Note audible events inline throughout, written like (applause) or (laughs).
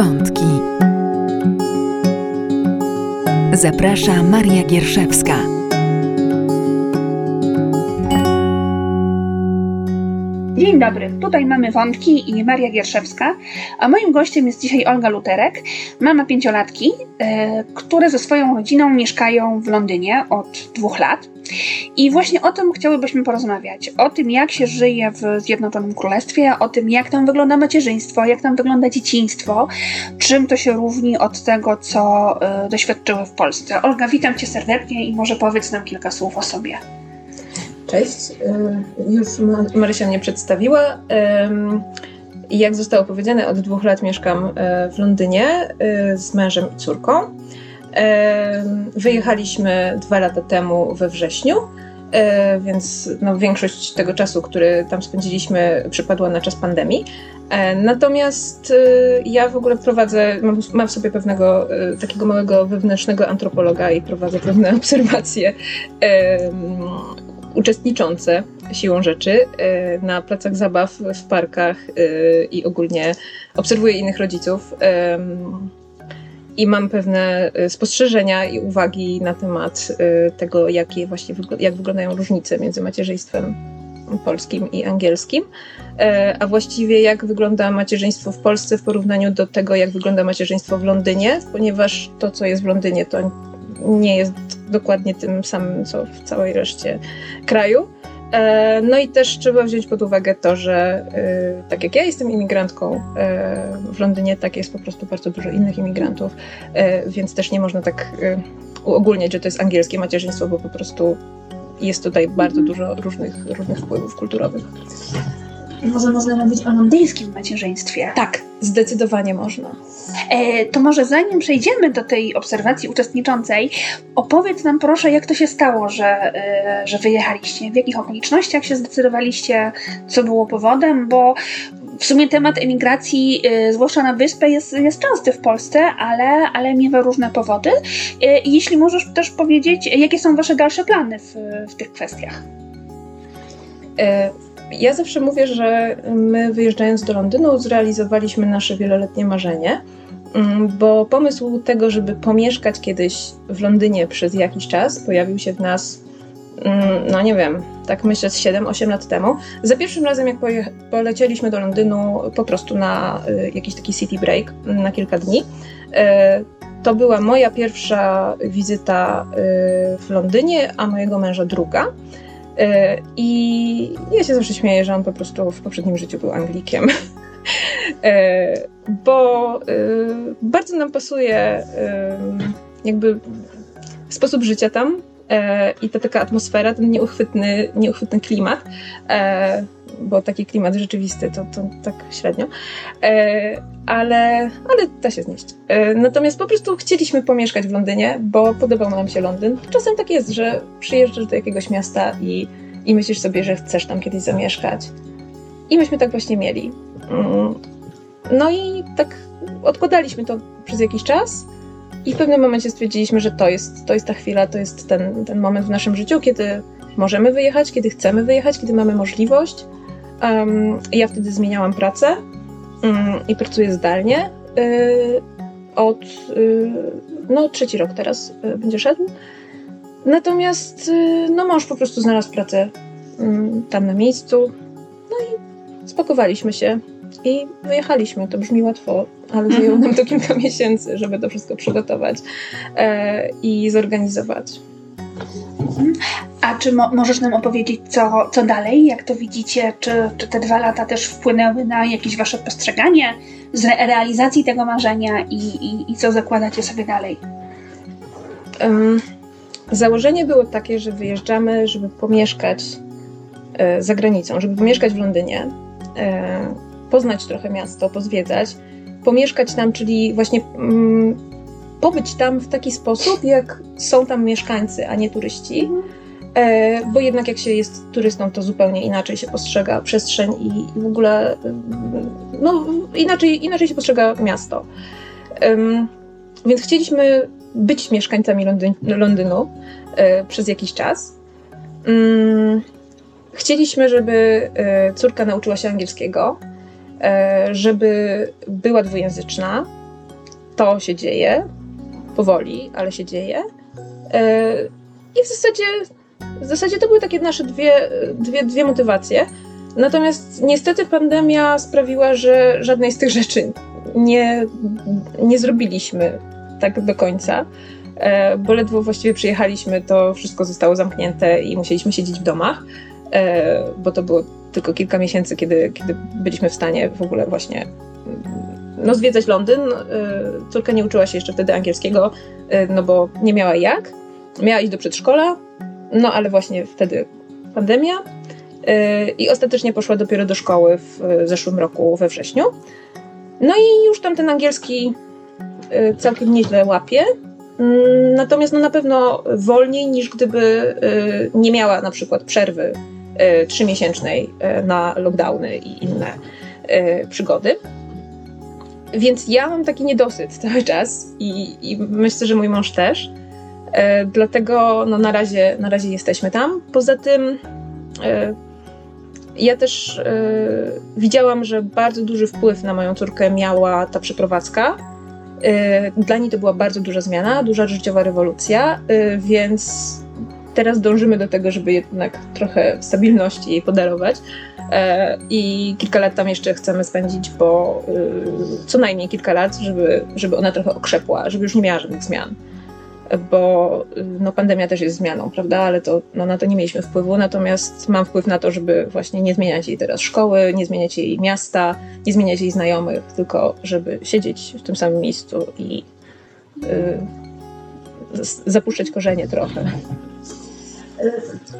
Wątki. Zaprasza Maria Gierszewska. Dzień dobry, tutaj mamy wątki i Maria Gierszewska, a moim gościem jest dzisiaj Olga Luterek, mama pięciolatki, e, które ze swoją rodziną mieszkają w Londynie od dwóch lat. I właśnie o tym chciałybyśmy porozmawiać. O tym, jak się żyje w Zjednoczonym Królestwie, o tym, jak tam wygląda macierzyństwo, jak tam wygląda dzieciństwo, czym to się różni od tego, co y, doświadczyły w Polsce. Olga, witam Cię serdecznie i może powiedz nam kilka słów o sobie. Cześć, y, już Marysia mnie przedstawiła. Jak zostało powiedziane, od dwóch lat mieszkam y, w Londynie y, z mężem i córką. Wyjechaliśmy dwa lata temu we wrześniu, e, więc no, większość tego czasu, który tam spędziliśmy, przypadła na czas pandemii. E, natomiast e, ja w ogóle prowadzę, mam, w sobie pewnego takiego małego wewnętrznego antropologa i prowadzę pewne (laughs) obserwacje uczestniczące siłą rzeczy na placach zabaw, w parkach i ogólnie obserwuję innych rodziców i mam pewne y, spostrzeżenia i uwagi na temat y, tego, jakie właśnie jak wyglądają różnice między macierzyństwem polskim i angielskim, e, a właściwie jak wygląda macierzyństwo w Polsce w porównaniu do tego, jak wygląda macierzyństwo w Londynie, ponieważ to, co jest w Londynie, to nie jest dokładnie tym samym, co w całej reszcie kraju. E, no i też trzeba wziąć pod uwagę to, że e, tak jak ja jestem imigrantką e, w Londynie, tak jest po prostu bardzo dużo innych imigrantów, więc też nie można tak uogólniać, że to jest angielskie macierzyństwo, bo po prostu jest tutaj bardzo dużo różnych, różnych wpływów kulturowych. Może można mówić o londyńskim macierzyństwie. Tak, zdecydowanie można. E, to może zanim przejdziemy do tej obserwacji uczestniczącej, opowiedz nam proszę, jak to się stało, że, e, że wyjechaliście, w jakich okolicznościach się zdecydowaliście, co było powodem, bo w sumie temat emigracji, e, zwłaszcza na wyspę, jest, jest częsty w Polsce, ale, ale miewa różne powody. E, jeśli możesz też powiedzieć, jakie są Wasze dalsze plany w, w tych kwestiach? Ja zawsze mówię, że my wyjeżdżając do Londynu zrealizowaliśmy nasze wieloletnie marzenie, mm, bo pomysł tego, żeby pomieszkać kiedyś w Londynie przez jakiś czas pojawił się w nas, mm, no nie wiem, tak myślę z 7-8 lat temu. Za pierwszym razem, jak polecieliśmy do Londynu po prostu na y, jakiś taki city break mm, na kilka dni, y, to była moja pierwsza wizyta y, w Londynie, a mojego męża druga. E, I ja się zawsze śmieję, że on po prostu w poprzednim życiu był Anglikiem. (laughs) E, bo e, bardzo nam pasuje jakby sposób życia tam i ta taka atmosfera, ten nieuchwytny, nieuchwytny klimat bo taki klimat rzeczywisty to, to tak średnio, e, ale, ale da się znieść. E, natomiast po prostu chcieliśmy pomieszkać w Londynie, bo podobał nam się Londyn. Czasem tak jest, że przyjeżdżasz do jakiegoś miasta i, i myślisz sobie, że chcesz tam kiedyś zamieszkać. I myśmy tak właśnie mieli. Mm. No i tak odkładaliśmy to przez jakiś czas. I w pewnym momencie stwierdziliśmy, że to jest, to jest ta chwila, to jest ten, ten moment w naszym życiu, kiedy możemy wyjechać, kiedy chcemy wyjechać, kiedy mamy możliwość. Ja wtedy zmieniałam pracę um, i pracuję zdalnie. Y, od y, no, trzeci rok teraz y, będzie szedł. Natomiast no, mąż po prostu znalazł pracę mm, tam na miejscu. No i spakowaliśmy się i wyjechaliśmy. To brzmi łatwo, ale zajęło nam to kilka (laughs) miesięcy, żeby to wszystko przygotować e, i zorganizować. A czy mo możesz nam opowiedzieć, co, co dalej, jak to widzicie? Czy, czy te dwa lata też wpłynęły na jakieś wasze postrzeganie z re realizacji tego marzenia i, i, i, co zakładacie sobie dalej? Um, założenie było takie, że wyjeżdżamy, żeby pomieszkać e, za granicą, żeby pomieszkać w Londynie, e, poznać trochę miasto, pozwiedzać, pomieszkać tam, czyli właśnie mm, pobyć tam w taki sposób, jak są tam mieszkańcy, a nie turyści. E, bo jednak jak się jest turystą, to zupełnie inaczej się postrzega przestrzeń i, w ogóle no, inaczej, inaczej się postrzega miasto. Um, więc chcieliśmy być mieszkańcami Londyn Londynu e, przez jakiś czas. Um, chcieliśmy, żeby e, córka nauczyła się angielskiego, e, żeby była dwujęzyczna, to się dzieje, powoli, ale się dzieje. E, I w zasadzie, w zasadzie to były takie nasze dwie, dwie, dwie motywacje. Natomiast niestety pandemia sprawiła, że żadnej z tych rzeczy nie, nie zrobiliśmy tak do końca, e, bo ledwo właściwie przyjechaliśmy, to wszystko zostało zamknięte i musieliśmy siedzieć w domach, e, bo to było tylko kilka miesięcy, kiedy, kiedy byliśmy w stanie w ogóle właśnie no, zwiedzać Londyn. E, córka nie uczyła się jeszcze wtedy angielskiego, no bo nie miała jak. Miała iść do przedszkola, no ale właśnie wtedy pandemia. I ostatecznie poszła dopiero do szkoły w zeszłym roku we wrześniu. No i już tam ten angielski y, całkiem nieźle łapie. Mm, natomiast no na pewno wolniej niż gdyby y, nie miała na przykład przerwy y, trzymiesięcznej na lockdowny i inne przygody. Więc ja mam taki niedosyt cały czas i, i myślę, że mój mąż też. Dlatego no na, razie, na razie jesteśmy tam. Poza tym ja też y, widziałam, że bardzo duży wpływ na moją córkę miała ta przeprowadzka. Y, dla niej to była bardzo duża zmiana, duża życiowa rewolucja, y, więc teraz dążymy do tego, żeby jednak trochę stabilności jej podarować. I kilka lat tam jeszcze chcemy spędzić, bo co najmniej kilka lat, żeby, żeby ona trochę okrzepła, żeby już nie miała żadnych zmian bo no, pandemia też jest zmianą, prawda? Ale to, no, na to nie mieliśmy wpływu, natomiast mam wpływ na to, żeby właśnie nie zmieniać jej teraz szkoły, nie zmieniać jej miasta, nie zmieniać jej znajomych, tylko żeby siedzieć w tym samym miejscu i y, zapuszczać korzenie trochę.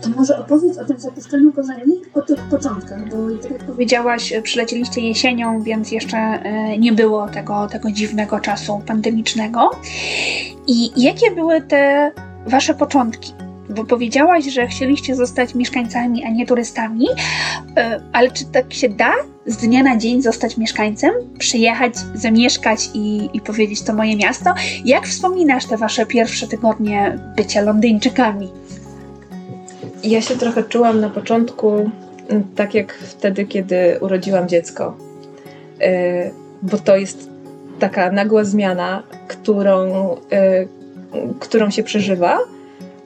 To może opowiedz o tym zapuszczeniu korzeni, o tych początkach, bo tak jak powiedziałaś, przylecieliście jesienią, więc jeszcze e, nie było tego, tego dziwnego czasu pandemicznego. I jakie były te wasze początki? Bo powiedziałaś, że chcieliście zostać mieszkańcami, a nie turystami, e, ale czy tak się da z dnia na dzień zostać mieszkańcem, przyjechać, zamieszkać i, i powiedzieć to moje miasto? Jak wspominasz te wasze pierwsze tygodnie bycia Londyńczykami? Ja się trochę czułam na początku mm, tak jak wtedy, kiedy urodziłam dziecko. Y, bo to jest taka nagła zmiana, którą, y, którą się przeżywa,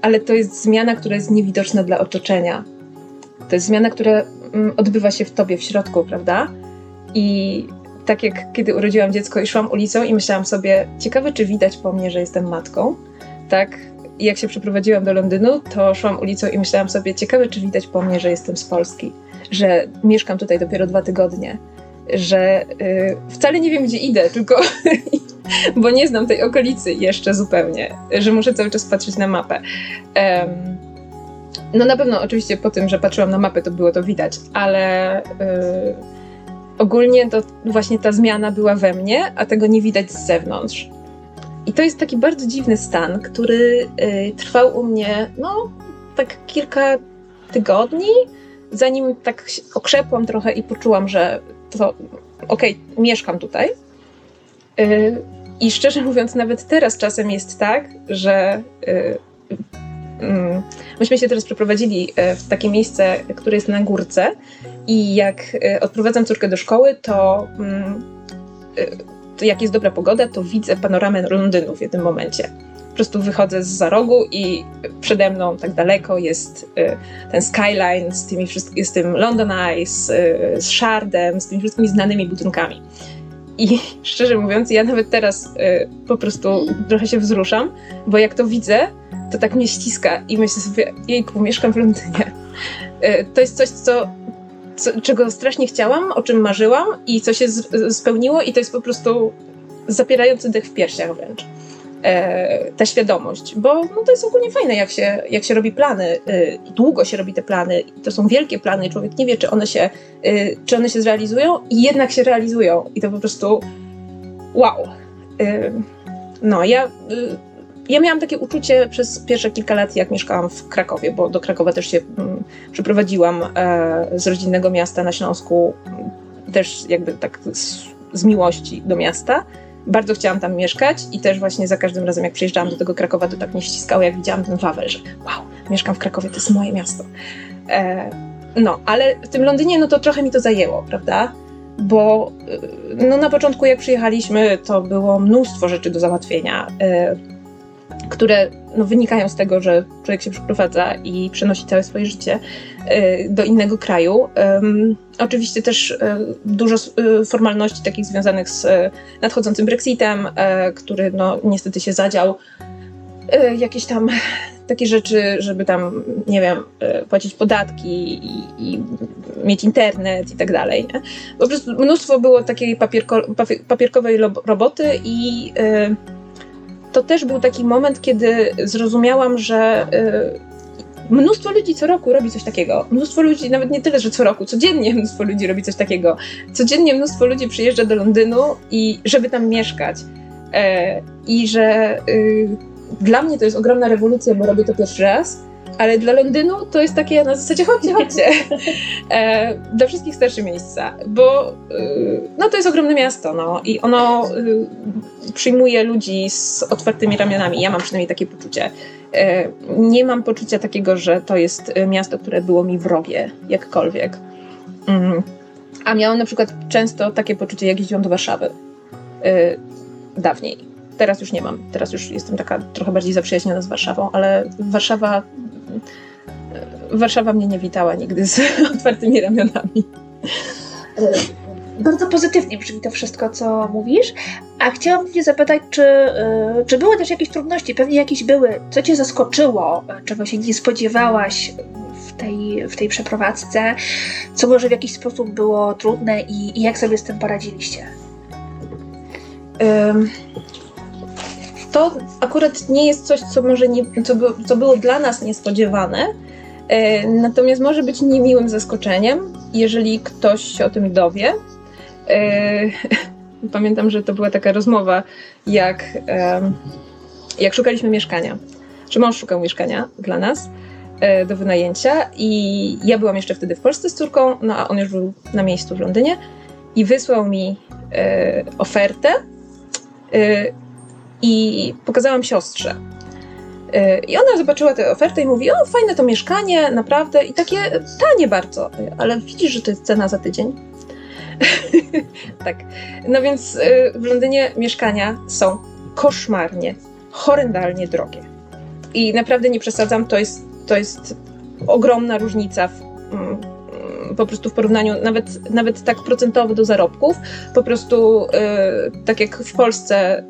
ale to jest zmiana, która jest niewidoczna dla otoczenia. To jest zmiana, która mm, odbywa się w tobie, w środku, prawda? I tak jak kiedy urodziłam dziecko i szłam ulicą i myślałam sobie, ciekawe czy widać po mnie, że jestem matką, tak i jak się przeprowadziłam do Londynu, to szłam ulicą i myślałam sobie, ciekawe czy widać po mnie, że jestem z Polski, że mieszkam tutaj dopiero dwa tygodnie, że y, wcale nie wiem, gdzie idę, tylko (laughs) bo nie znam tej okolicy jeszcze zupełnie, że muszę cały czas patrzeć na mapę. Um, no na pewno oczywiście po tym, że patrzyłam na mapę, to było to widać, ale y, ogólnie to właśnie ta zmiana była we mnie, a tego nie widać z zewnątrz. I to jest taki bardzo dziwny stan, który y, trwał u mnie, no, tak kilka tygodni, zanim tak okrzepłam trochę i poczułam, że to okej, okay, mieszkam tutaj. Y, I szczerze mówiąc, nawet teraz czasem jest tak, że y, mm, myśmy się teraz przeprowadzili w takie miejsce, które jest na górce i jak odprowadzam córkę do szkoły, to mm, to jak jest dobra pogoda, to widzę panoramę Londynu w jednym momencie. Po prostu wychodzę z za rogu i przede mną tak daleko jest y, ten skyline z, tymi z tym London Eye, z, y, z Shardem, z tymi wszystkimi znanymi budynkami. I (laughs) szczerze mówiąc, ja nawet teraz y, po prostu trochę się wzruszam, bo jak to widzę, to tak mnie ściska i myślę sobie, jejku, mieszkam w Londynie. Y, to jest coś, co co, czego strasznie chciałam, o czym marzyłam i co się z, spełniło i to jest po prostu zapierający dech w piersiach wręcz. E, ta świadomość, bo no, to jest ogólnie fajne, jak się, jak się robi plany, y, długo się robi te plany, to są wielkie plany, człowiek nie wie, czy one, się, y, czy one się zrealizują i jednak się realizują i to po prostu wow. Y, no, ja ja miałam takie uczucie przez pierwsze kilka lat, jak mieszkałam w Krakowie, bo do Krakowa też się mm, przeprowadziłam e, z rodzinnego miasta na Śląsku, też jakby tak z, z, miłości do miasta. Bardzo chciałam tam mieszkać i też właśnie za każdym razem, jak przyjeżdżałam do tego Krakowa, to tak mnie ściskało, jak widziałam ten Wawel, że wow, mieszkam w Krakowie, to jest moje miasto. E, no, ale w tym Londynie, no to trochę mi to zajęło, prawda? bo y, no, na początku jak przyjechaliśmy, to było mnóstwo rzeczy do załatwienia, y, które no, wynikają z tego, że człowiek się przeprowadza i przenosi całe swoje życie y, do innego kraju. Oczywiście też dużo formalności takich związanych z nadchodzącym Brexitem, który no, niestety się zadział. Jakieś tam takie rzeczy, żeby tam, nie wiem, płacić podatki i, i mieć internet i tak dalej. Nie? Po prostu mnóstwo było takiej papierko, papierkowej roboty i y, to też był taki moment, kiedy zrozumiałam, że y, Mnóstwo ludzi co roku robi coś takiego. Mnóstwo ludzi, nawet nie tyle, że co roku, codziennie (laughs) mnóstwo ludzi robi coś takiego. Codziennie mnóstwo ludzi przyjeżdża do Londynu i żeby tam mieszkać. E, I że y, dla mnie to jest ogromna rewolucja, bo robię to pierwszy raz, ale dla Londynu to jest takie na zasadzie chodźcie, chodźcie. E, dla wszystkich starsze miejsca, bo y, no, to jest ogromne miasto no, i ono y, przyjmuje ludzi z otwartymi ramionami. Ja mam przynajmniej takie poczucie. E, nie mam poczucia takiego, że to jest miasto, które było mi wrogie, jakkolwiek. Mm. A miałam na przykład często takie poczucie, jak jeździłam do Warszawy. Y, dawniej Teraz już nie mam. Teraz już jestem taka trochę bardziej zaprzyjaźniona z Warszawą, ale Warszawa. Warszawa mnie nie witała nigdy z (laughs) otwartymi ramionami. Bardzo pozytywnie brzmi to wszystko, co mówisz. A chciałam Cię zapytać, czy, y, czy były też jakieś trudności? Pewnie jakieś były. Co Cię zaskoczyło, czego się nie spodziewałaś w tej, w tej przeprowadzce? Co może w jakiś sposób było trudne i, i jak sobie z tym poradziliście? Um, to akurat nie jest coś, co może nie, co, by, co było dla nas niespodziewane, e, natomiast może być niemiłym zaskoczeniem, jeżeli ktoś się o tym dowie. E, (laughs) pamiętam, że to była taka rozmowa, jak, jak szukaliśmy mieszkania. Czy mąż szukał mieszkania dla nas e, do wynajęcia i ja byłam jeszcze wtedy w Polsce z córką, no a on już był na miejscu w Londynie i wysłał mi ofertę i pokazałam siostrze. Y, I ona zobaczyła tę ofertę i mówi: O, fajne to mieszkanie, naprawdę, i takie tanie bardzo. Ale widzisz, że to jest cena za tydzień? (laughs) tak. No więc y, w Londynie mieszkania są koszmarnie, horrendalnie drogie. I naprawdę nie przesadzam, to jest, to jest ogromna różnica w, mm, po prostu w porównaniu nawet, nawet tak procentowo do zarobków. Po prostu, y, tak jak w Polsce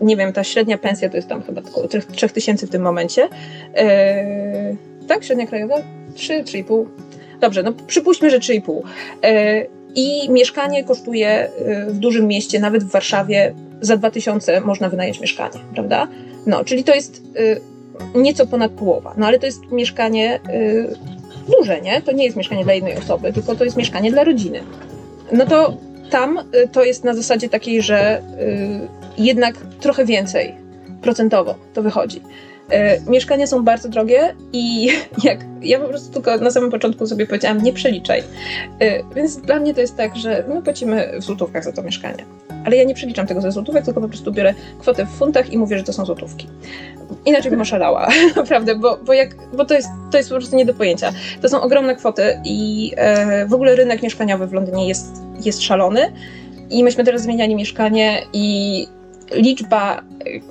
nie wiem, ta średnia pensja to jest tam chyba około 3000 w tym momencie. E, tak, średnia krajowa? 3, 3,5. Dobrze, no przypuśćmy, że 3,5. E, I mieszkanie kosztuje e, w dużym mieście, nawet w Warszawie, za 2000 można wynająć mieszkanie, prawda? No, czyli to jest e, nieco ponad połowa. No ale to jest mieszkanie duże, nie? To nie jest mieszkanie dla jednej osoby, tylko to jest mieszkanie dla rodziny. No to tam y, to jest na zasadzie takiej, że y, jednak trochę więcej procentowo to wychodzi. Y, mieszkania są bardzo drogie i (laughs) jak ja po prostu tylko na samym początku sobie powiedziałam, nie przeliczaj. Więc dla mnie to jest tak, że my płacimy w złotówkach za to mieszkanie. Ale ja nie przeliczam tego ze złotówek, tylko po prostu biorę kwotę w funtach i mówię, że to są złotówki. Inaczej bym oszalała, (laughs) naprawdę, bo, bo, jak, bo to, jest, to jest po prostu nie do pojęcia. To są ogromne kwoty i e, w ogóle rynek mieszkaniowy w Londynie jest, jest szalony. I myśmy teraz zmieniali mieszkanie i liczba e,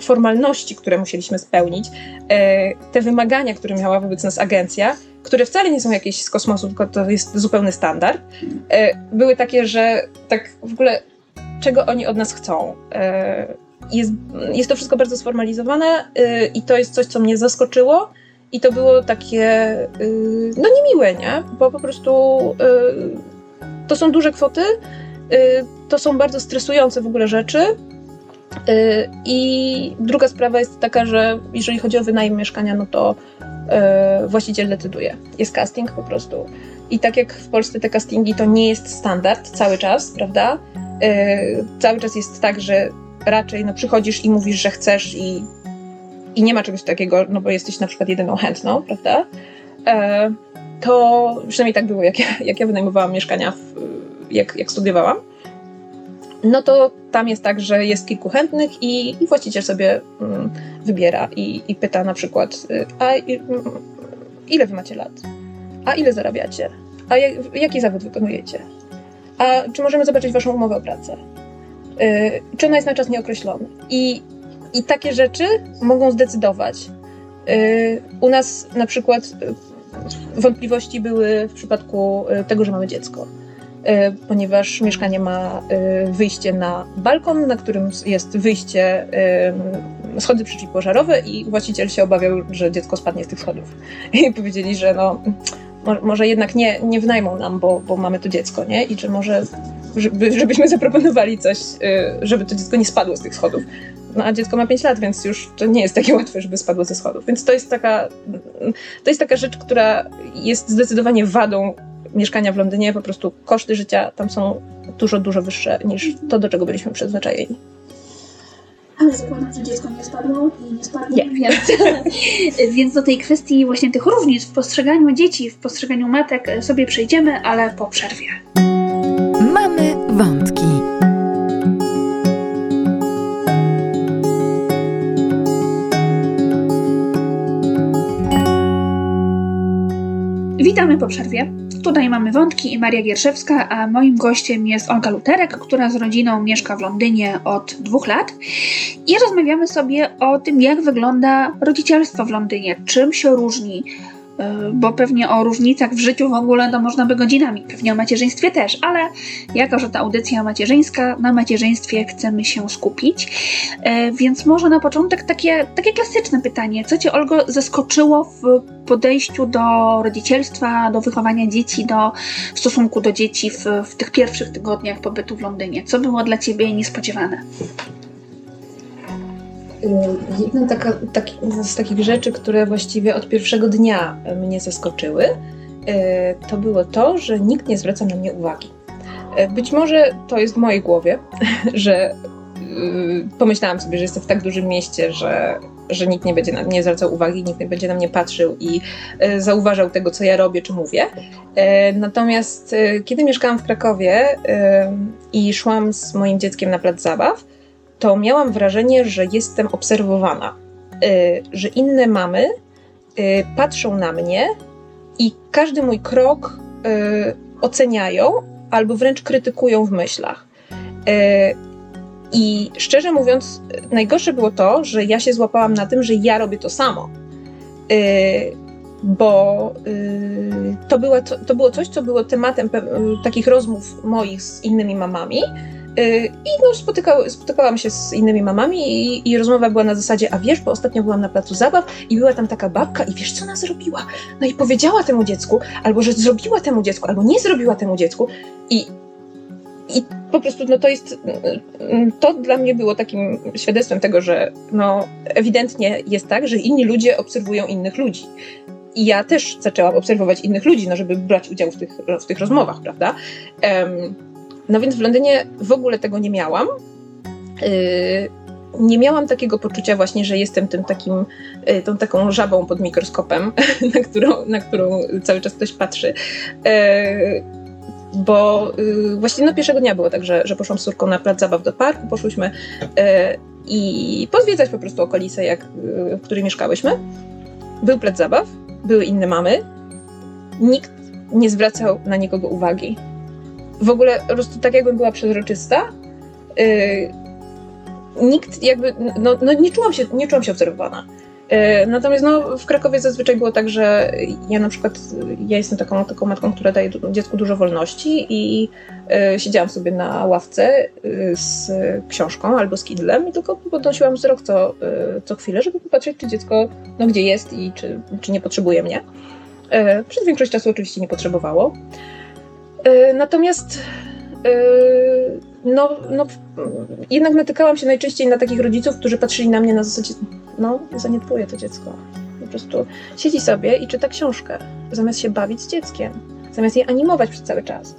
formalności, które musieliśmy spełnić, e, te wymagania, które miała wobec nas agencja, które wcale nie są jakieś z kosmosu, tylko to jest zupełny standard, e, były takie, że tak w ogóle czego oni od nas chcą jest, jest to wszystko bardzo sformalizowane i to jest coś, co mnie zaskoczyło. I to było takie, no niemiłe, nie? Bo po prostu to są duże kwoty, to są bardzo stresujące w ogóle rzeczy. Y, I druga sprawa jest taka, że jeżeli chodzi o wynajem mieszkania, no to y, właściciel decyduje. Jest casting po prostu. I tak jak w Polsce te castingi to nie jest standard cały czas, prawda? Cały czas jest tak, że raczej no, przychodzisz i mówisz, że chcesz i, i nie ma czegoś takiego, no bo jesteś na przykład jedyną chętną, prawda? To przynajmniej tak było, jak ja, jak ja wynajmowałam mieszkania, w, jak, jak studiowałam. No to tam jest tak, że jest kilku chętnych i, i właściciel sobie mm, wybiera i, i pyta na przykład, y, a y, ile wy macie lat? A ile zarabiacie? A jak, jaki zawód wykonujecie? a czy możemy zobaczyć waszą umowę o pracę? Yy, czy ona jest na czas nieokreślony? I, I takie rzeczy mogą zdecydować. Yy, u nas na przykład yy, wątpliwości były w przypadku tego, że mamy dziecko. Yy, ponieważ mieszkanie ma yy, wyjście na balkon, na którym jest wyjście, schody przeciwpożarowe i właściciel się obawiał, że dziecko spadnie z tych schodów. (laughs) I powiedzieli, że no, może jednak nie, nie wynajmą nam, bo, bo mamy tu dziecko, nie? I czy może, żeby, żebyśmy (laughs) zaproponowali coś, żeby to dziecko nie spadło z tych schodów. No a dziecko ma 5 lat, więc już to nie jest takie (laughs) łatwe, żeby spadło ze schodów. Więc to jest taka, to jest taka rzecz, która jest zdecydowanie wadą mieszkania w Londynie. Po prostu koszty życia tam są dużo, dużo wyższe niż to, do czego byliśmy przyzwyczajeni. Ale zakładam, że dziecko nie spadło i nie spadnie, nie. (laughs) Więc, (laughs) więc do tej kwestii właśnie tych różnic w postrzeganiu dzieci, w postrzeganiu matek sobie przejdziemy, ale po przerwie. Mamy wątki. Witamy po przerwie. Tutaj mamy wątki i Maria Gierszewska, a moim gościem jest Olga Luterek, która z rodziną mieszka w Londynie od dwóch lat. I rozmawiamy sobie o tym, jak wygląda rodzicielstwo w Londynie, czym się różni bo pewnie o różnicach w życiu w ogóle to można by godzinami, pewnie o macierzyństwie też, ale jako, że ta audycja macierzyńska, na macierzyństwie chcemy się skupić, y, więc może na początek takie, takie klasyczne pytanie. Co Cię, Olgo, zaskoczyło w podejściu do rodzicielstwa, do wychowania dzieci, do stosunku do dzieci w, w tych pierwszych tygodniach pobytu w Londynie? Co było dla Ciebie niespodziewane? Y, jedna taka, taki, z takich rzeczy, które właściwie od pierwszego dnia mnie zaskoczyły, y, to było to, że nikt nie zwraca na mnie uwagi. Y, być może to jest w mojej głowie, (laughs) że pomyślałam sobie, że jestem w tak dużym mieście, że, że nikt nie będzie na mnie zwracał uwagi, nikt nie będzie na mnie patrzył i zauważał tego, co ja robię czy mówię. Natomiast kiedy mieszkałam w Krakowie i szłam z moim dzieckiem na plac zabaw, to miałam wrażenie, że jestem obserwowana, y, że inne mamy y, patrzą na mnie i każdy mój krok y, oceniają albo wręcz krytykują w myślach. I szczerze mówiąc, najgorsze było to, że ja się złapałam na tym, że ja robię to samo. Bo to, była, to, było coś, co było tematem takich rozmów moich z innymi mamami, I no, spotyka, spotykałam się z innymi mamami i, i, rozmowa była na zasadzie, a wiesz, bo ostatnio byłam na placu zabaw i była tam taka babka i wiesz, co ona zrobiła? No i powiedziała temu dziecku, albo że zrobiła temu dziecku, albo nie zrobiła temu dziecku i, i po prostu no to jest, to dla mnie było takim świadectwem tego, że no ewidentnie jest tak, że inni ludzie obserwują innych ludzi. I ja też zaczęłam obserwować innych ludzi, no żeby brać udział w tych, w tych rozmowach, prawda? Um, no więc w Londynie w ogóle tego nie miałam. Y, nie miałam takiego poczucia właśnie, że jestem tym takim, y, tą taką żabą pod mikroskopem, (laughs) na którą, na którą cały czas ktoś patrzy. Y, bo właśnie no pierwszego dnia było tak, że, że poszłam z córką na plac zabaw do parku, poszłyśmy i pozwiedzać po prostu okolice, jak, w której mieszkałyśmy. Był plac zabaw, były inne mamy. Nikt nie zwracał na nikogo uwagi w ogóle po prostu tak jakbym była przezroczysta. Yy, nikt jakby, no, no, nie, czułam się, nie czułam się obserwowana. Yy, natomiast no, w Krakowie zazwyczaj było tak, że ja na przykład, ja jestem taką, taką matką, która daje dziecku dużo wolności i yy, siedziałam sobie na ławce yy, z książką albo z Kindlem i tylko podnosiłam wzrok co, co chwilę, żeby popatrzeć, czy dziecko no, gdzie jest i czy, czy nie potrzebuje mnie. Przez większość czasu oczywiście nie potrzebowało. E, natomiast e, no, no, jednak natykałam się najczęściej na takich rodziców, którzy patrzyli na mnie na zasadzie, no, zaniedbuje to dziecko. Po prostu siedzi sobie i czyta książkę, zamiast się bawić z dzieckiem, zamiast je animować przez cały czas.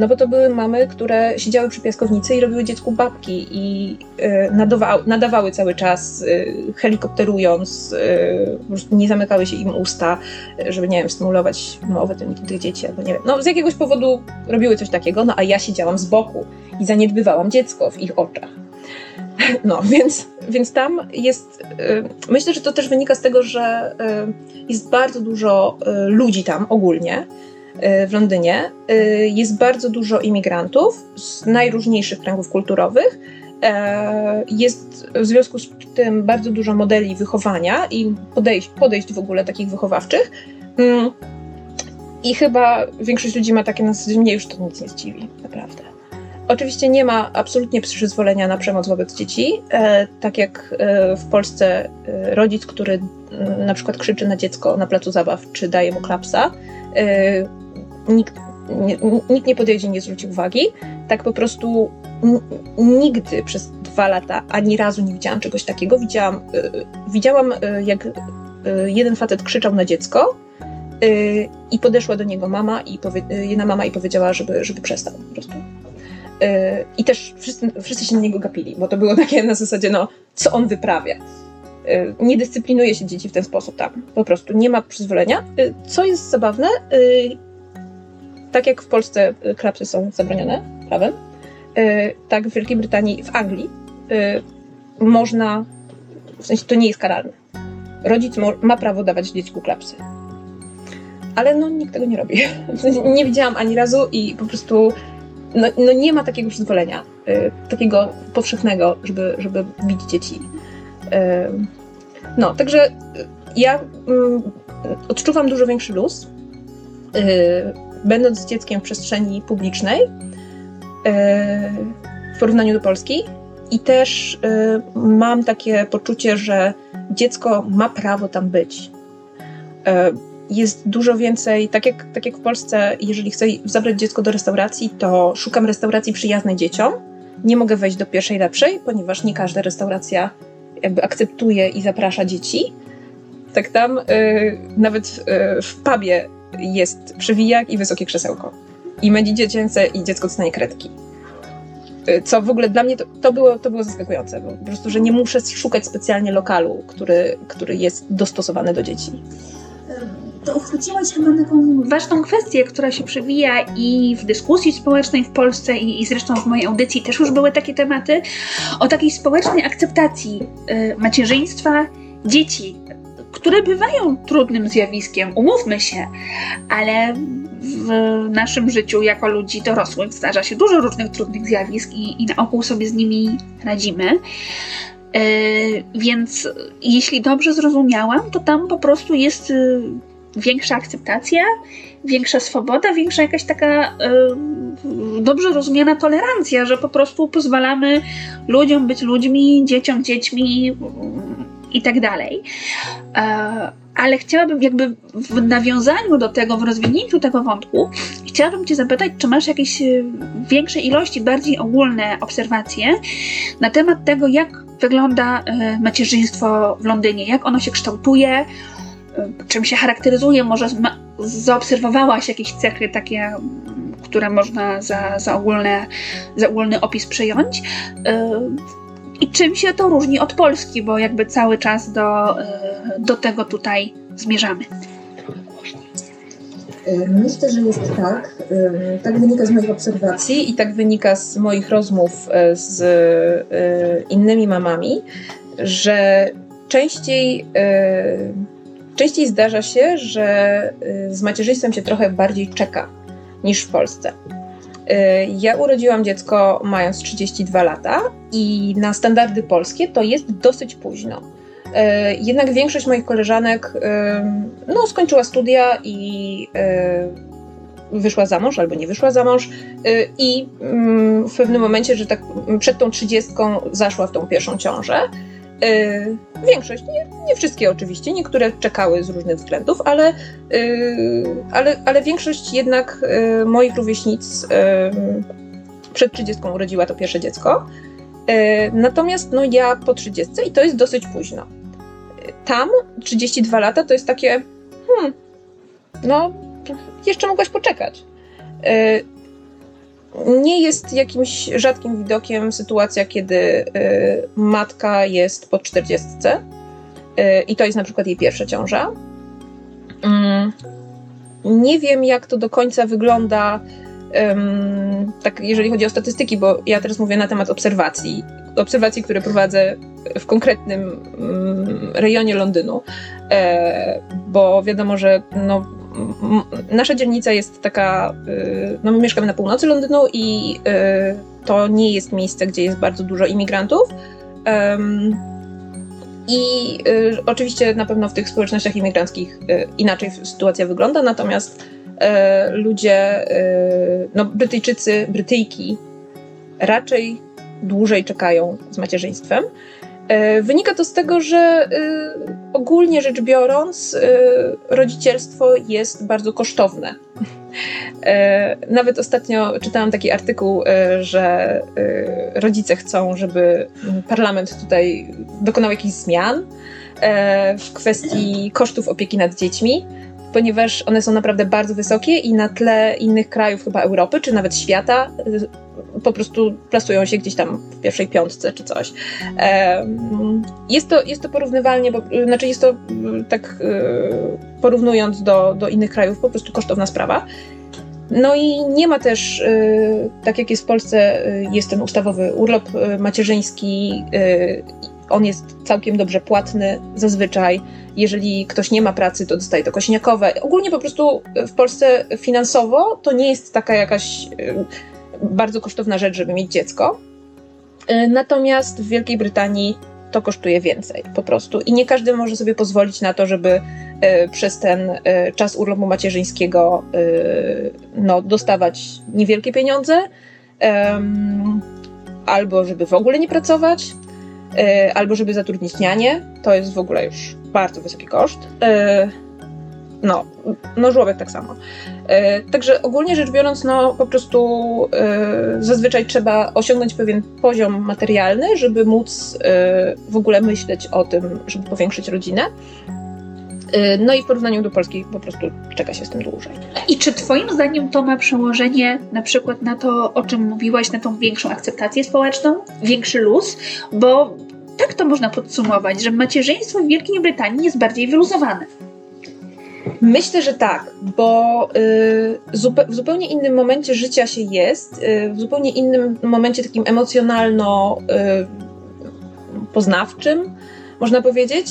No bo to były mamy, które siedziały przy piaskownicy i robiły dziecku babki i y, nadawały, nadawały cały czas, y, helikopterując, y, nie zamykały się im usta, żeby, nie wiem, stymulować mowę tym, tych dzieci, albo nie wiem. No z jakiegoś powodu robiły coś takiego, no a ja siedziałam z boku i zaniedbywałam dziecko w ich oczach. (laughs) No, więc, więc tam jest. Myślę, że to też wynika z tego, że jest bardzo dużo ludzi tam ogólnie w Londynie jest bardzo dużo imigrantów z najróżniejszych kręgów kulturowych. Jest w związku z tym bardzo dużo modeli wychowania i podejść, podejść w ogóle takich wychowawczych. Mm. I chyba większość ludzi ma takie na zasadzie, mnie już to nic nie zdziwi, naprawdę. Oczywiście nie ma absolutnie przyzwolenia na przemoc wobec dzieci. E, tak jak e, w Polsce e, rodzic, który na przykład krzyczy na dziecko na placu zabaw, czy daje mu klapsa, nikt, nie, nikt nie podejdzie, nie zwróci uwagi. Tak po prostu nigdy przez dwa lata ani razu nie widziałam czegoś takiego. Widziałam, widziałam jak jeden facet krzyczał na dziecko, i podeszła do niego mama i powie, jedna mama i powiedziała, żeby, żeby przestał po prostu. Y, I też wszyscy, wszyscy się na niego gapili, bo to było takie na zasadzie, no, co on wyprawia. Y, nie dyscyplinuje się dzieci w ten sposób tam. Po prostu nie ma przyzwolenia. Y, co jest zabawne, tak jak w Polsce klapsy są zabronione prawem, tak w Wielkiej Brytanii, w Anglii można, w sensie to nie jest karalne. Rodzic ma prawo dawać dziecku klapsy. Ale no nikt tego nie robi. (laughs) nie widziałam ani razu i po prostu no, no nie ma takiego przyzwolenia, y, takiego powszechnego, żeby, żeby bić dzieci. Y, no, także y, ja y, odczuwam dużo większy luz, y, będąc z dzieckiem w przestrzeni publicznej y, w porównaniu do Polski. I też mam takie poczucie, że dziecko ma prawo tam być jest dużo więcej, tak jak, tak jak w Polsce, jeżeli chcę zabrać dziecko do restauracji, to szukam restauracji przyjaznej dzieciom. Nie mogę wejść do pierwszej lepszej, ponieważ nie każda restauracja jakby akceptuje i zaprasza dzieci. Tak tam y, nawet y, w pubie jest przewijak i wysokie krzesełko. I medzi dziecięce i dziecko dostanie kredki. Y, co w ogóle dla mnie to, to, było, to było zaskakujące, bo po prostu, że nie muszę szukać specjalnie lokalu, który, który jest dostosowany do dzieci to uchwyciłaś chyba taką ważną kwestię, która się przewija i w dyskusji społecznej w Polsce i, i zresztą w mojej audycji też już były takie tematy, o takiej społecznej akceptacji y, macierzyństwa dzieci, które bywają trudnym zjawiskiem, umówmy się, ale w naszym życiu jako ludzi dorosłych zdarza się dużo różnych trudnych zjawisk i, i na ogół sobie z nimi radzimy. Yy, więc jeśli dobrze zrozumiałam, to tam po prostu jest y, większa akceptacja, większa swoboda, większa jakaś taka y, dobrze rozumiana tolerancja, że po prostu pozwalamy ludziom być ludźmi, dzieciom dziećmi i tak dalej. E, ale chciałabym jakby w nawiązaniu do tego, w rozwinięciu tego wątku, chciałabym Cię zapytać, czy masz jakieś y, większe ilości, bardziej ogólne obserwacje na temat tego, jak wygląda y, macierzyństwo w Londynie, jak ono się kształtuje, czym się charakteryzuje, może zaobserwowałaś jakieś cechy takie, które można za, za, ogólne, za ogólny opis przyjąć. Y, I czym się to różni od Polski, bo jakby cały czas do, y, do tego tutaj zmierzamy. Y, myślę, że jest tak. Tak wynika z moich obserwacji i tak wynika z moich rozmów z innymi mamami, że częściej Częściej zdarza się, że y, z macierzyństwem się trochę bardziej czeka niż w Polsce. Y, ja urodziłam dziecko mając 32 lata i na standardy polskie to jest dosyć późno. Y, jednak większość moich koleżanek no, skończyła studia i wyszła za mąż albo nie wyszła za mąż i mm, w pewnym momencie, że tak przed tą trzydziestką zaszła w tą pierwszą ciążę. Yy, większość, nie, nie, wszystkie oczywiście, niektóre czekały z różnych względów, ale, yy, ale, ale większość jednak yy, moich rówieśnic przed 30 urodziła to pierwsze dziecko. Natomiast no, ja po 30 i to jest dosyć późno. Tam 32 lata to jest takie, hmm, no jeszcze mogłaś poczekać nie jest jakimś rzadkim widokiem sytuacja, kiedy y, matka jest po 40 y, i to jest na przykład jej pierwsza ciąża. Mm, nie wiem, jak to do końca wygląda, tak jeżeli chodzi o statystyki, bo ja teraz mówię na temat obserwacji. Obserwacji, które prowadzę w konkretnym mm, rejonie Londynu, e, bo wiadomo, że no, nasza dzielnica jest taka, y, no my mieszkamy na północy Londynu i y, to nie jest miejsce, gdzie jest bardzo dużo imigrantów. I y, oczywiście na pewno w tych społecznościach imigranckich inaczej sytuacja wygląda, natomiast ludzie, no Brytyjczycy, Brytyjki raczej dłużej czekają z macierzyństwem. E, wynika to z tego, że e, ogólnie rzecz biorąc, e, rodzicielstwo jest bardzo kosztowne. Nawet ostatnio czytałam taki artykuł, że rodzice chcą, żeby parlament tutaj dokonał jakichś zmian w kwestii kosztów opieki nad dziećmi ponieważ one są naprawdę bardzo wysokie i na tle innych krajów, chyba Europy, czy nawet świata, po prostu plasują się gdzieś tam w pierwszej piątce czy coś. Jest to, jest to porównywalnie, bo, znaczy jest to y, tak y, porównując do, do innych krajów, po prostu kosztowna sprawa. No i nie ma też, tak jak jest w Polsce, jest ten ustawowy urlop macierzyński on jest całkiem dobrze płatny zazwyczaj. Jeżeli ktoś nie ma pracy, to dostaje to kośniakowe. Ogólnie po prostu w Polsce finansowo to nie jest taka jakaś bardzo kosztowna rzecz, żeby mieć dziecko. Y, natomiast w Wielkiej Brytanii to kosztuje więcej po prostu. I nie każdy może sobie pozwolić na to, żeby y, przez ten czas urlopu macierzyńskiego no, dostawać niewielkie pieniądze, albo żeby w ogóle nie pracować, E, albo żeby zatrudnić nianie, to jest w ogóle już bardzo wysoki koszt. E, no, no żłobek tak samo. E, także ogólnie rzecz biorąc, no po prostu zazwyczaj trzeba osiągnąć pewien poziom materialny, żeby móc w ogóle myśleć o tym, żeby powiększyć rodzinę. No i w porównaniu do Polski po prostu czeka się z tym dłużej. I czy Twoim zdaniem to ma przełożenie na przykład na to, o czym mówiłaś, na tą większą akceptację społeczną, większy luz? Bo tak to można podsumować, że macierzyństwo w Wielkiej Brytanii jest bardziej wyluzowane. Myślę, że tak, bo y, w zupełnie innym momencie życia się jest, y, w zupełnie innym momencie takim emocjonalno-poznawczym, y, można powiedzieć,